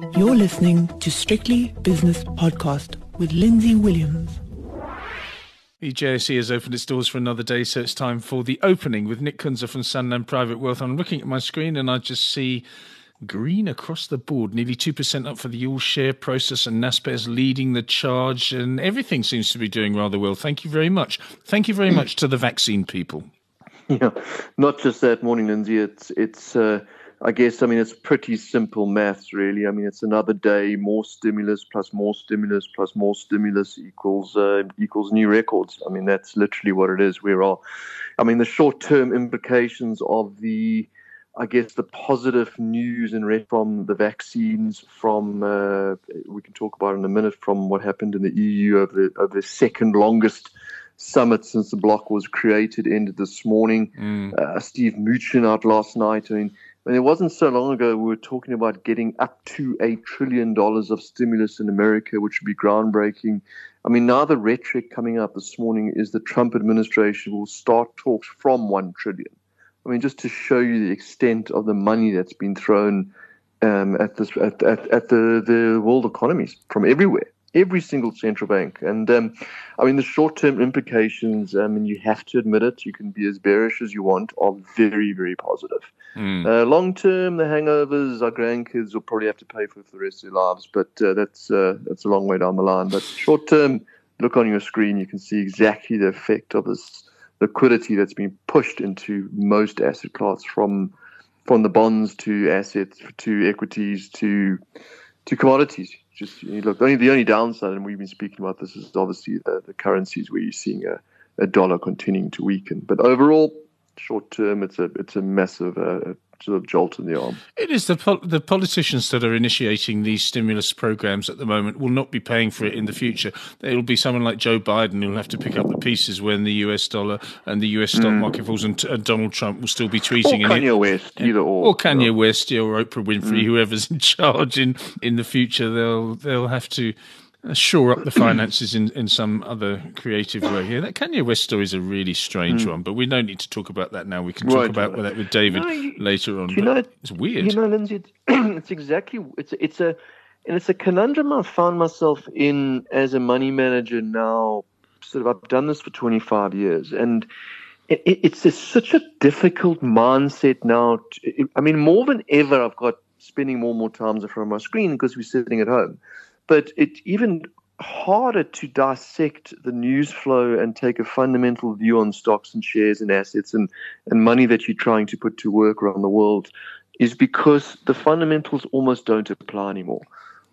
You're listening to Strictly Business Podcast with Lindsay Williams. The JSE has opened its doors for another day, so it's time for the opening with Nick Kunze from Sanlam Private Wealth. I'm looking at my screen and I just see green across the board, nearly 2% up for the all share Prosus, and Naspers leading the charge, and everything seems to be doing rather well. Thank you very much. Thank you very much to the vaccine people. Yeah, not just that morning, Lindsay. It's, it's, uh, I guess, I mean, it's pretty simple maths, really. I mean, it's another day, more stimulus plus more stimulus plus more stimulus equals uh, equals new records. I mean, that's literally what it is. We're all, I mean, the short term implications of the, I guess, the positive news and from the vaccines, from uh, we can talk about in a minute, from what happened in the EU of the of the second longest summit since the bloc was created ended this morning. Mm. Uh, Steve Mnuchin out last night. I mean and it wasn't so long ago we were talking about getting up to a trillion dollars of stimulus in America, which would be groundbreaking. I mean, now the rhetoric coming out this morning is the Trump administration will start talks from one trillion. I mean, just to show you the extent of the money that's been thrown um, at this at, at, at the, the world economies from everywhere every single central bank. And um, I mean, the short term implications, I mean, you have to admit it, you can be as bearish as you want, are very, very positive. Mm. Uh, long term, the hangovers, our grandkids will probably have to pay for, for the rest of their lives, but uh, that's, uh, that's a long way down the line. But short term, look on your screen, you can see exactly the effect of this liquidity that's been pushed into most asset classes from from the bonds to assets to equities to to commodities just you look, the only the only downside, and we've been speaking about this, is obviously the, the currencies where you're seeing a, a dollar continuing to weaken. But overall, short term, it's a it's a massive uh, sort of jolt in the arm. It is the pol- the politicians that are initiating these stimulus programs at the moment will not be paying for it in the future. It will be someone like Joe Biden who'll have to pick up the pieces when the US dollar and the US stock mm. market falls, and, and, Donald Trump will still be tweeting. Or Kanye West, either or. Or Kanye West, or Oprah Winfrey, mm. whoever's in charge in in the future, they'll they'll have to shore up the finances in, in some other creative way. Yeah, that Kanye West story is a really strange mm. one, but we don't need to talk about that now. We can talk right, about right. that with David no, you, later on. You know, it's weird. You know, Lindsay, it's, it's exactly it's it's a and it's a conundrum I found myself in as a money manager now. Sort of, I've done this for 25 years, and it, it, it's a, such a difficult mindset now. To, I mean, more than ever, I've got spending more and more time in front of my screen because we're sitting at home but it's even harder to dissect the news flow and take a fundamental view on stocks and shares and assets and, and money that you're trying to put to work around the world is because the fundamentals almost don't apply anymore.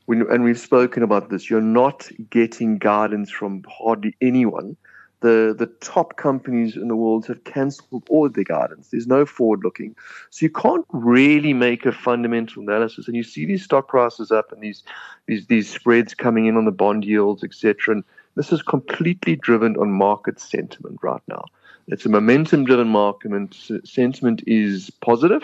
When, and we've spoken about this. You're not getting guidance from hardly anyone the the top companies in the world have cancelled all of their guidance. There's no forward looking, so you can't really make a fundamental analysis. And you see these stock prices up and these these these spreads coming in on the bond yields, etc. And this is completely driven on market sentiment right now. It's a momentum driven market, and sentiment is positive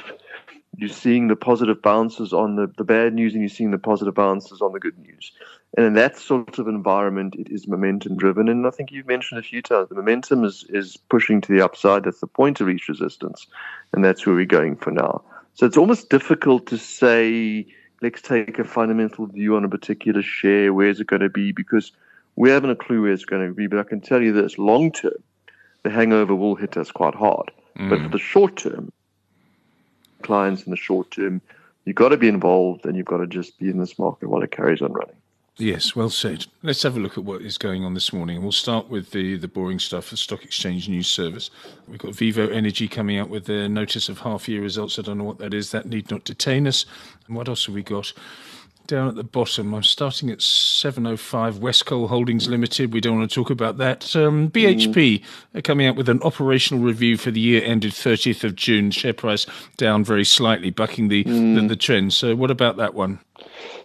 you're seeing the positive bounces on the, the bad news and you're seeing the positive bounces on the good news. And in that sort of environment, it is momentum driven. And I think you've mentioned a few times the momentum is, is pushing to the upside. That's the point to reach resistance. And that's where we're going for now. So it's almost difficult to say, let's take a fundamental view on a particular share. Where's it going to be? Because we haven't a clue where it's going to be. But I can tell you this long term, the hangover will hit us quite hard. Mm. But for the short term, clients in the short term. You've got to be involved and you've got to just be in this market while it carries on running. Yes, well said. Let's have a look at what is going on this morning. We'll start with the, the boring stuff, the Stock Exchange News Service. We've got Vivo Energy coming out with their notice of half year results. I don't know what that is. That need not detain us. And what else have we got? Down at the bottom. I'm starting at 705 Wescoal Holdings Limited. We don't want to talk about that. Um, BHP are coming out with an operational review for the year ended 30th of June. Share price down very slightly, bucking the, mm. the, the, trend. So, what about that one?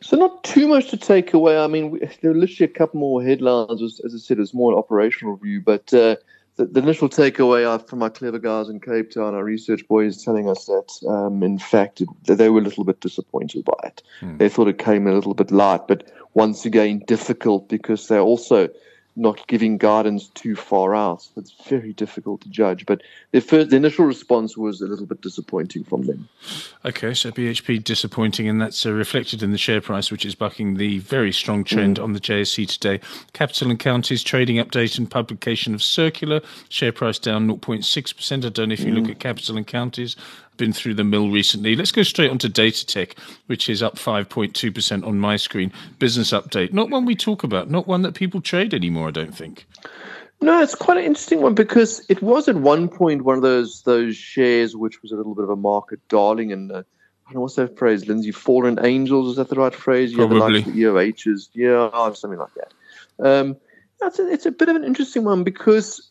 So, not too much to take away. I mean, there are literally a couple more headlines. As, as I said, it's more an operational review, but. Uh, the, the, initial takeaway from our clever guys in Cape Town, our research boys, telling us that, um, in fact, it, they were a little bit disappointed by it. Hmm. They thought it came a little bit light, but once again, difficult because they also not giving guidance too far out. It's very difficult to judge. But their first, the initial response was a little bit disappointing from them. Okay, so BHP disappointing, and that's uh, reflected in the share price, which is bucking the very strong trend mm. on the JSE today. Capital and Counties trading update and publication of circular share price down 0.6%. I don't know if you mm. look at Capital and Counties been through the mill recently. Let's go straight on to Datatec, which is up 5.2% on my screen. Business update. Not one we talk about, not one that people trade anymore, I don't think. No, it's quite an interesting one because it was at one point one of those those shares which was a little bit of a market darling and uh, I don't know what's that phrase, Lindsay? Fallen angels, is that the right phrase? Probably. Yeah, the EOHs, yeah, something like that. Um, it's a, it's a bit of an interesting one because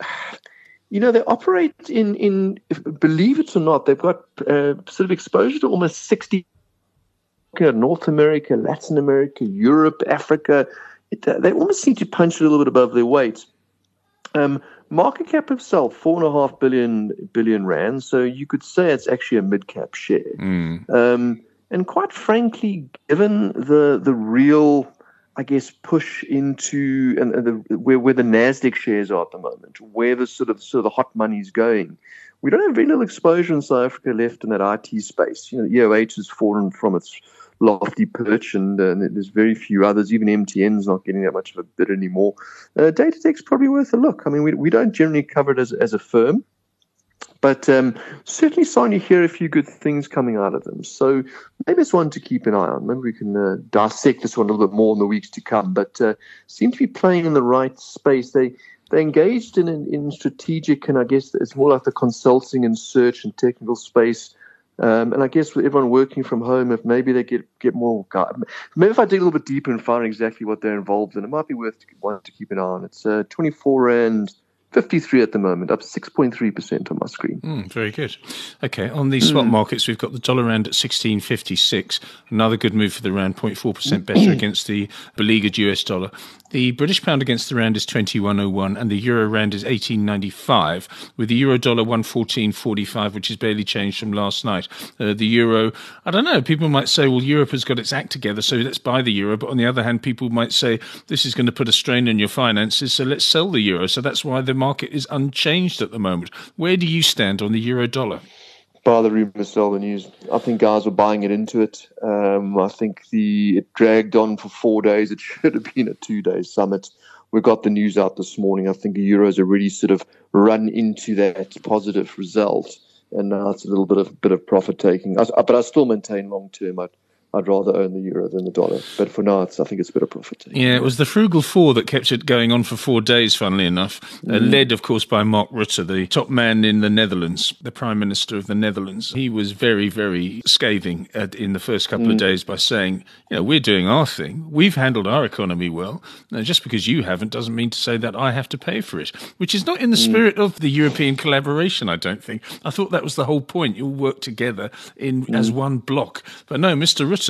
you know, they operate in, in believe it or not, they've got uh, sort of exposure to almost 60 North America, Latin America, Europe, Africa. It, uh, they almost seem to punch a little bit above their weight. Um, market cap itself, four and a half billion billion rand. So you could say it's actually a mid cap share. Mm. Um, and quite frankly, given the the real I guess, push into and, the, where where the Nasdaq shares are at the moment, where the sort of sort of the hot money is going. We don't have very little exposure in South Africa left in that IT space. You know, EOH has fallen from its lofty perch, and, uh, there's very few others. Even MTN's not getting that much of a bid anymore. Uh, Datatec's probably worth a look. I mean, we, we don't generally cover it as, as a firm. But um, certainly starting to hear a few good things coming out of them. So maybe it's one to keep an eye on. Maybe we can uh, dissect this one a little bit more in the weeks to come. But uh, seem to be playing in the right space. They they engaged in, in, strategic and I guess it's more like the consulting and search and technical space. Um, and I guess with everyone working from home, if maybe they get get more, maybe if I dig a little bit deeper and find exactly what they're involved in, it might be worth one to keep an eye on. It's uh, 24 rand 53 at the moment, up 6.3% on my screen. Mm, very good. Okay, on the swap mm. markets, we've got the dollar rand at 16.56. Another good move for the rand, 0.4% better against the beleaguered US dollar. The British pound against the rand is 21.01 and the euro rand is 18.95 with the euro dollar 114.45 which is barely changed from last night. Uh, the euro, I don't know, people might say well Europe has got its act together so let's buy the euro but on the other hand people might say this is going to put a strain on your finances so let's sell the euro. So that's why the market is unchanged at the moment. Where do you stand on the euro dollar? Buy the rumor, sell the news. I think guys were buying it into it. Um, I think the it dragged on for four days. It should have been a two day summit. We got the news out this morning. I think the euros already sort of run into that positive result, and now it's a little bit of bit of profit taking. but I still maintain long term. I I'd rather own the euro than the dollar. But for now, it's, I think it's a bit of profit. Yeah, it was the frugal four that kept it going on for four days, funnily enough. Uh, mm. Uh, led, of course, by Mark Rutte, the top man in the Netherlands, the Prime Minister of the Netherlands. He was very, very scathing at, in the first couple mm. of days by saying, you know, we're doing our thing. We've handled our economy well. Now, just because you haven't doesn't mean to say that I have to pay for it, which is not in the mm. spirit of the European collaboration, I don't think. I thought that was the whole point. You'll work together in as mm. one block. But no, Mr. Rutte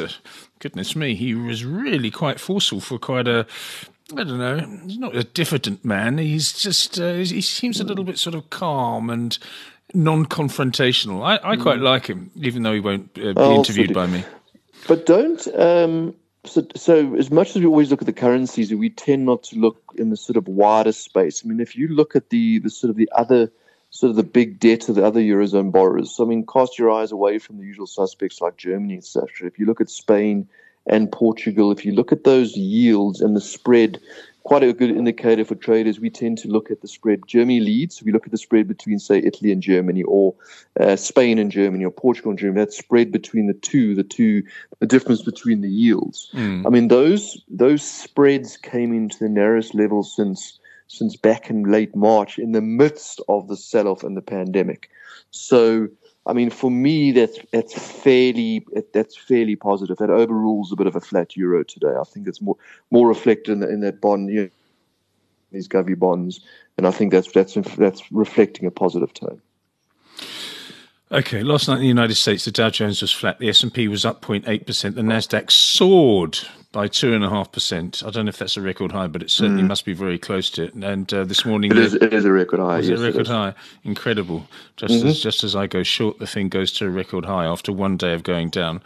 goodness me, he was really quite forceful for quite a. I don't know. He's not a diffident man. He's just uh, he seems a little bit sort of calm and non-confrontational. I, I quite mm. like him, even though he won't uh, be oh, interviewed by me. But don't. Um, so, so as much as we always look at the currencies, we tend not to look in the sort of wider space. I mean, if you look at the the sort of the other sort of the big debt of the other eurozone borrowers. So I mean, cast your eyes away from the usual suspects like Germany, etc. If you look at Spain and Portugal, if you look at those yields and the spread, quite a good indicator for traders. We tend to look at the spread. Germany leads. We look at the spread between, say, Italy and Germany, or uh, Spain and Germany, or Portugal and Germany. That spread between the two, the two, the difference between the yields. Mm. I mean, those those spreads came into the narrowest level since since back in late March in the midst of the sell off and the pandemic. So, I mean, for me, that's that's fairly that's fairly positive. That overrules a bit of a flat euro today. I think it's more more reflected in, in that bond, you know, these govy bonds, and I think that's that's that's reflecting a positive tone. Okay, last night in the United States, the Dow Jones was flat. The S and P was up 0.8 percent. The Nasdaq soared by two and a half percent. I don't know if that's a record high, but it certainly mm. must be very close to it. And uh, this morning, it is, it is a record high. Yes, a record high, incredible. Just mm-hmm. as just as I go short, the thing goes to a record high after one day of going down.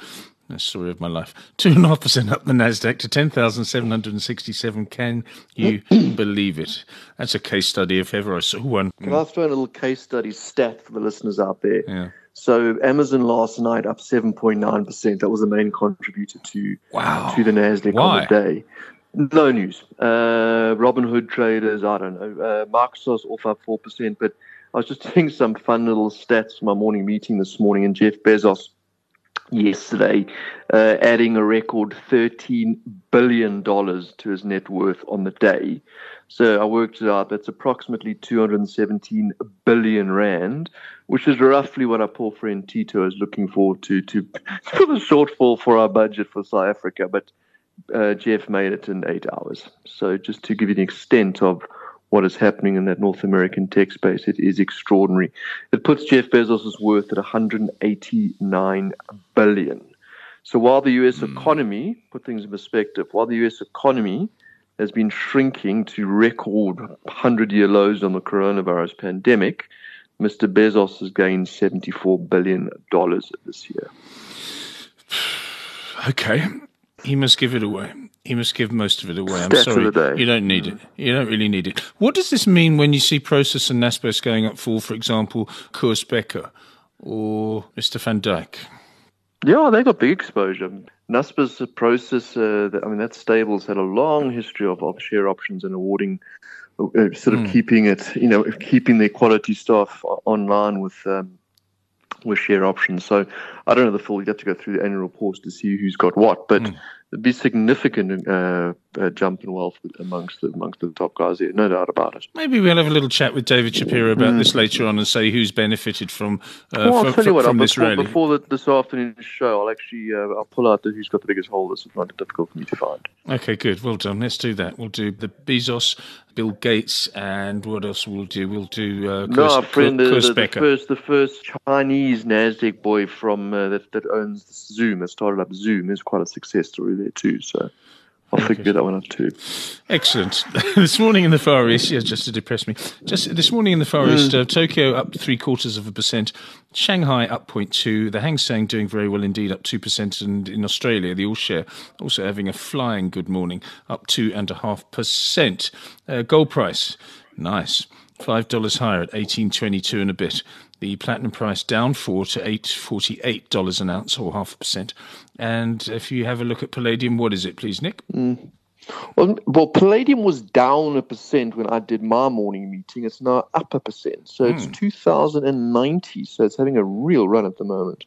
The story of my life. Two and a half percent up the Nasdaq to ten thousand seven hundred and sixty-seven. Can you believe it? That's a case study if ever I saw one. Can I throw a little case study stat for the listeners out there? Yeah. So Amazon last night up seven point nine percent. That was the main contributor to Wow. to the Nasdaq Why? on the day. No news. Uh, Robinhood traders, I don't know. Uh, Microsoft's off up four percent, but I was just doing some fun little stats for my morning meeting this morning, and Jeff Bezos yesterday uh, adding a record thirteen billion dollars to his net worth on the day. So I worked it out. That's approximately 217 billion rand, which is roughly what our poor friend Tito is looking forward to to for the shortfall for our budget for South Africa. But uh, Jeff made it in eight hours. So just to give you the extent of what is happening in that North American tech space, it is extraordinary. It puts Jeff Bezos' worth at 189 billion. So while the U.S. Hmm. economy, put things in perspective, while the U.S. economy has been shrinking to record 100-year lows on the coronavirus pandemic, Mr. Bezos has gained 74 billion dollars this year. Okay. He must give it away. He must give most of it away. I'm sorry. You don't need it. You don't really need it. What does this mean when you see Prosus and Naspers going up for, for example, Koos Bekker or Mr. Van Dijk? Yeah, they got big exposure. Naspers Prosus, uh, I mean, that stable's had a long history of, of share options and awarding, uh, sort of keeping it, you know, keeping their quality staff online with um, with share options. So I don't know the full. You have to go through the annual reports to see who's got what, but there'd be significant uh, uh, jump in wealth amongst the amongst the top guys here, no doubt about it. Maybe we'll have a little chat with David Shapiro about this later on and say who's benefited from uh, Mm. Well, I'll from, tell you what. from I'll- this before, rally. before the, this afternoon's show, I'll actually uh, I'll pull out the who's got the biggest holders. It's not difficult for me to find. Okay, good. Well done. Let's do that. We'll do the Bezos, Bill Gates, and what else we'll do? We'll do uh, No, our friend, Koos the, the, the first, the first Chinese Nasdaq boy from uh, that that owns Zoom, that started up Zoom, is quite a success story there too. So I'll figure that one out too. Excellent. this morning in the Far East, yeah, just to depress me. Just this morning in the Far East, uh, Tokyo up three quarters of a percent, Shanghai up 0.2, the Hang Seng doing very well indeed, up two percent, and in Australia, the All Share also having a flying good morning, up two and a half percent. Uh, Gold price, nice, five dollars higher at eighteen twenty two and a bit. The platinum price down four to eight forty eight dollars an ounce, or half a percent. And if you have a look at palladium, what is it, please, Nick? Mm. Well, well, palladium was down a percent when I did my morning meeting. It's now up a percent, so it's hmm. 2090. So it's having a real run at the moment.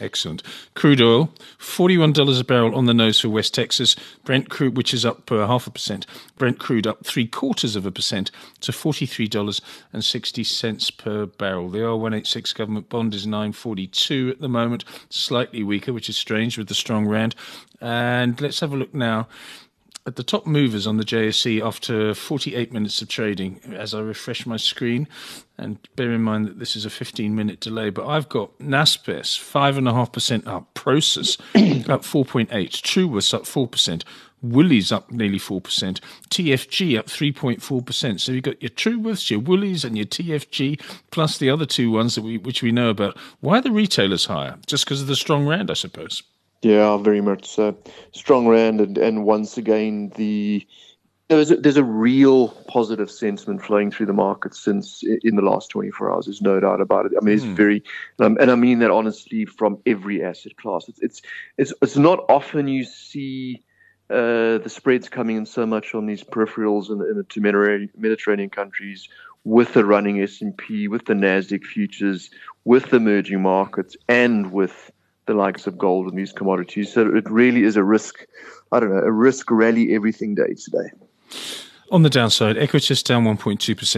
Excellent. Crude oil, forty-one dollars a barrel on the nose for West Texas. Brent crude, which is up uh, half a percent. Brent crude up three quarters of a percent to forty-three dollars and sixty cents per barrel. The R one eight six government bond is nine forty-two at the moment, slightly weaker, which is strange with the strong rand. And let's have a look now at the top movers on the JSE after 48 minutes of trading as I refresh my screen. And bear in mind that this is a 15 minute delay, but I've got Naspers 5.5% up, Prosus up 4.8, Truworths up 4%. Woolies up nearly 4%, TFG up 3.4%. So you've got your Truworths, your Woolies, and your TFG, plus the other two ones that we, which we know about. Why are the retailers higher? Just because of the strong rand, I suppose. Yeah, very much so. Strong rand, and, and once again, the there's a, there's a real positive sentiment flowing through the market since in the last 24 hours. There's no doubt about it. I mean, it's very, um, and I mean that honestly from every asset class. It's it's it's, it's not often you see. Uh, the spreads coming in so much on these peripherals in the, in the two Mediterranean, Mediterranean countries, with the running S and P, with the Nasdaq futures, with the emerging markets, and with the likes of gold and these commodities. So it really is a risk, I don't know, a risk rally everything day today. On the downside, Equites down 1.2%,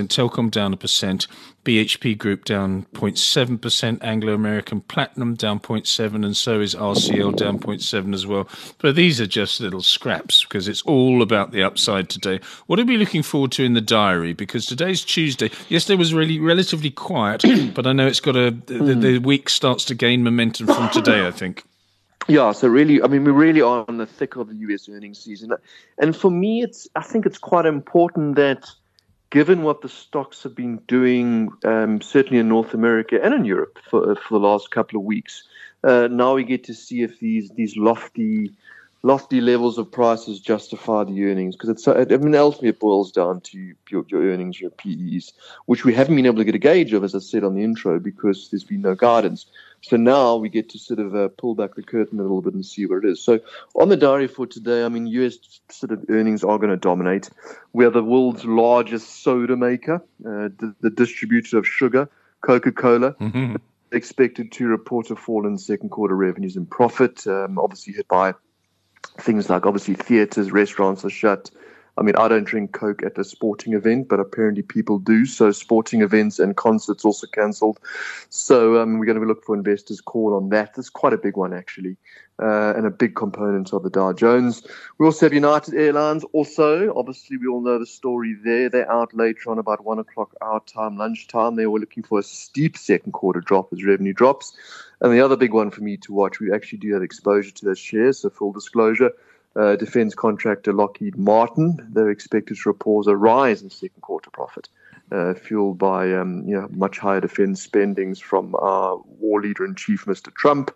Telkom down a percent, BHP Group down 0.7%, Anglo American Platinum down 0.7%, and so is RCL down 0.7% as well. But these are just little scraps because it's all about the upside today. What are we looking forward to in the diary? Because today's Tuesday. Yesterday was really relatively quiet, but I know it's got a the, the week starts to gain momentum from today. I think. Yeah, so really, I mean, we really are on the thick of the US earnings season. And for me, it's, I think it's quite important that given what the stocks have been doing, um, certainly in North America and in Europe for, for the last couple of weeks, Uh, now we get to see if these these lofty lofty levels of prices justify the earnings because it's I mean ultimately it boils down to your, your earnings, your PEs, which we haven't been able to get a gauge of, as I said on the intro, because there's been no guidance. So now we get to sort of uh, pull back the curtain a little bit and see what it is. So on the diary for today, I mean, US sort of earnings are going to dominate. We are the world's largest soda maker, uh, the, the, distributor of sugar, Coca-Cola. Mm-hmm. Expected to report a fall in second quarter revenues and profit, um, obviously hit by things like obviously theaters, restaurants are shut. I mean, I don't drink Coke at a sporting event, but apparently people do. So sporting events and concerts also cancelled. So um, we're going to look for investors' call on that. That's quite a big one, actually, uh, and a big component of the Dow Jones. We also have United Airlines. Also, obviously, we all know the story there. They're out later on about one o'clock our time, lunchtime. They were looking for a steep second quarter drop as revenue drops. And the other big one for me to watch, we actually do have exposure to those shares. So full disclosure uh, defense contractor Lockheed Martin. They're expected to report a rise in second quarter profit, uh, fueled by um, you know, much higher defense spendings from our war leader in chief, Mr. Trump.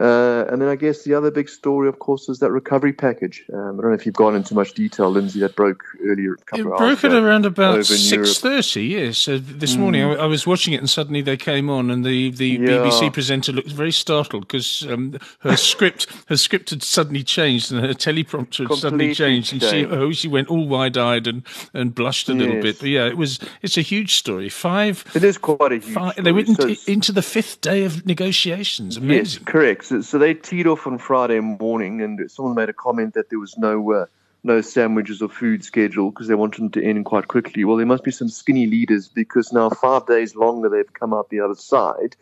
Uh, and then I guess the other big story, of course, is that recovery package. Um, I don't know if you've gone into much detail, Lindsay. That broke earlier. it broke at around about six thirty. Yes, uh, this mm. morning I, I, was watching it, and suddenly they came on, and the, the yeah. BBC presenter looked very startled because um, her script her script had suddenly changed, and her teleprompter had suddenly changed, and she oh she went all wide eyed and, and blushed a yes. little bit. But yeah, it was it's a huge story. Five. It is quite a huge. Five, story. They went so into, into the fifth day of negotiations. Amazing. Yes, correct. So, so, they teed off on Friday morning, and someone made a comment that there was no uh, no sandwiches or food scheduled because they wanted them to end quite quickly. Well, there must be some skinny leaders because now five days longer they've come out the other side.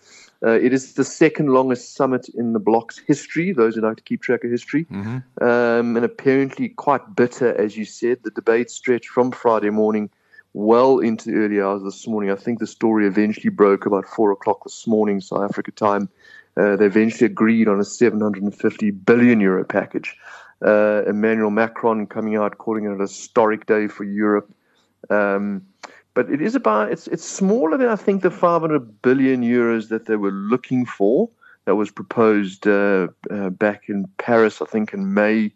Uh, it is the second longest summit in the bloc's history. Those who like to keep track of history, mm-hmm. um, and apparently quite bitter, as you said. The debate stretched from Friday morning well into the early hours this morning. I think the story eventually broke about four o'clock this morning, South Africa time. Uh, they eventually agreed on a 750 billion euro package. Uh, Emmanuel Macron coming out calling it a historic day for Europe. Um, but it is about it's it's smaller than I think the 500 billion euros that they were looking for. That was proposed uh, uh back in Paris, I think, in May.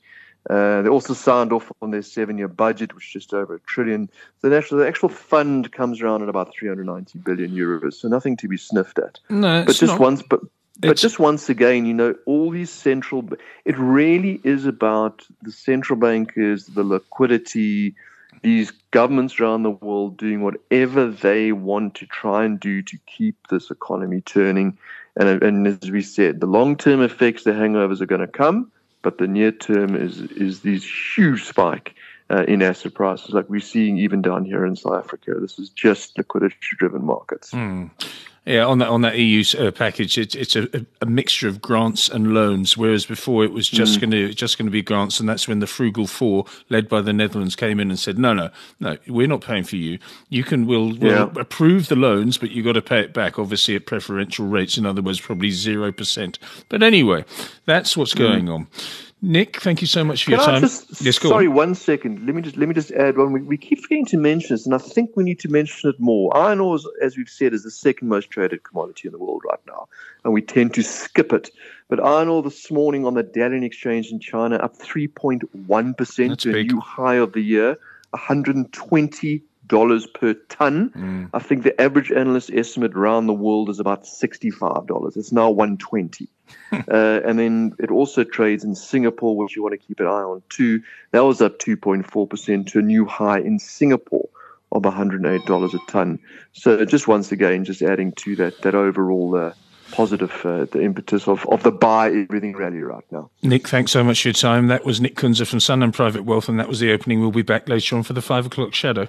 Uh, they also signed off on their seven-year budget, which is just over a trillion. So the actual, the actual fund comes around at about 390 billion euros. So nothing to be sniffed at. No, but just not. once, but but it's, just once again, you know, all these central, it really is about the central bankers, the liquidity, these governments around the world doing whatever they want to try and do to keep this economy turning. And, and as we said, the long term effects, the hangovers are going to come, but the near term is, is these huge spike uh, in asset prices, like we're seeing even down here in South Africa. This is just liquidity driven markets. Mm. Yeah, on that on that EU uh, package, it's it's a, a, mixture of grants and loans, whereas before it was just mm. going to just going to be grants, and that's when the Frugal Four, led by the Netherlands, came in and said, "No, no, no, we're not paying for you. You can we'll, we'll approve the loans, but you have got to pay it back, obviously at preferential rates. In other words, probably zero percent. But anyway, that's what's mm. going on." Nick, thank you so much for Can your time. Just, yes, sorry, on. one second. Let me just let me just add one. We, we, keep forgetting to mention this, and I think we need to mention it more. Iron ore, is, as we've said, is the second most traded commodity in the world right now, and we tend to skip it. But iron ore this morning on the Dalian exchange in China up 3.1 percent to a new high of the year, 120 dollars per ton. Mm. I think the average analyst estimate around the world is about sixty-five dollars. It's now one twenty, uh, and then it also trades in Singapore, which you want to keep an eye on too. That was up two point four percent to a new high in Singapore of one hundred eight dollars a ton. So just once again, just adding to that that overall. Uh, positive uh, the impetus of, of the buy everything rally right now. Nick, thanks so much for your time. That was Nick Kunze from Sanlam Private Wealth, and that was the opening. We'll be back later on for the five o'clock shadow.